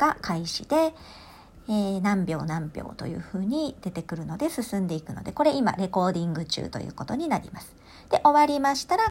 が開始で、えー、何秒何秒というふうに出てくるので進んでいくので、これ今レコーディング中ということになります。で、終わりましたら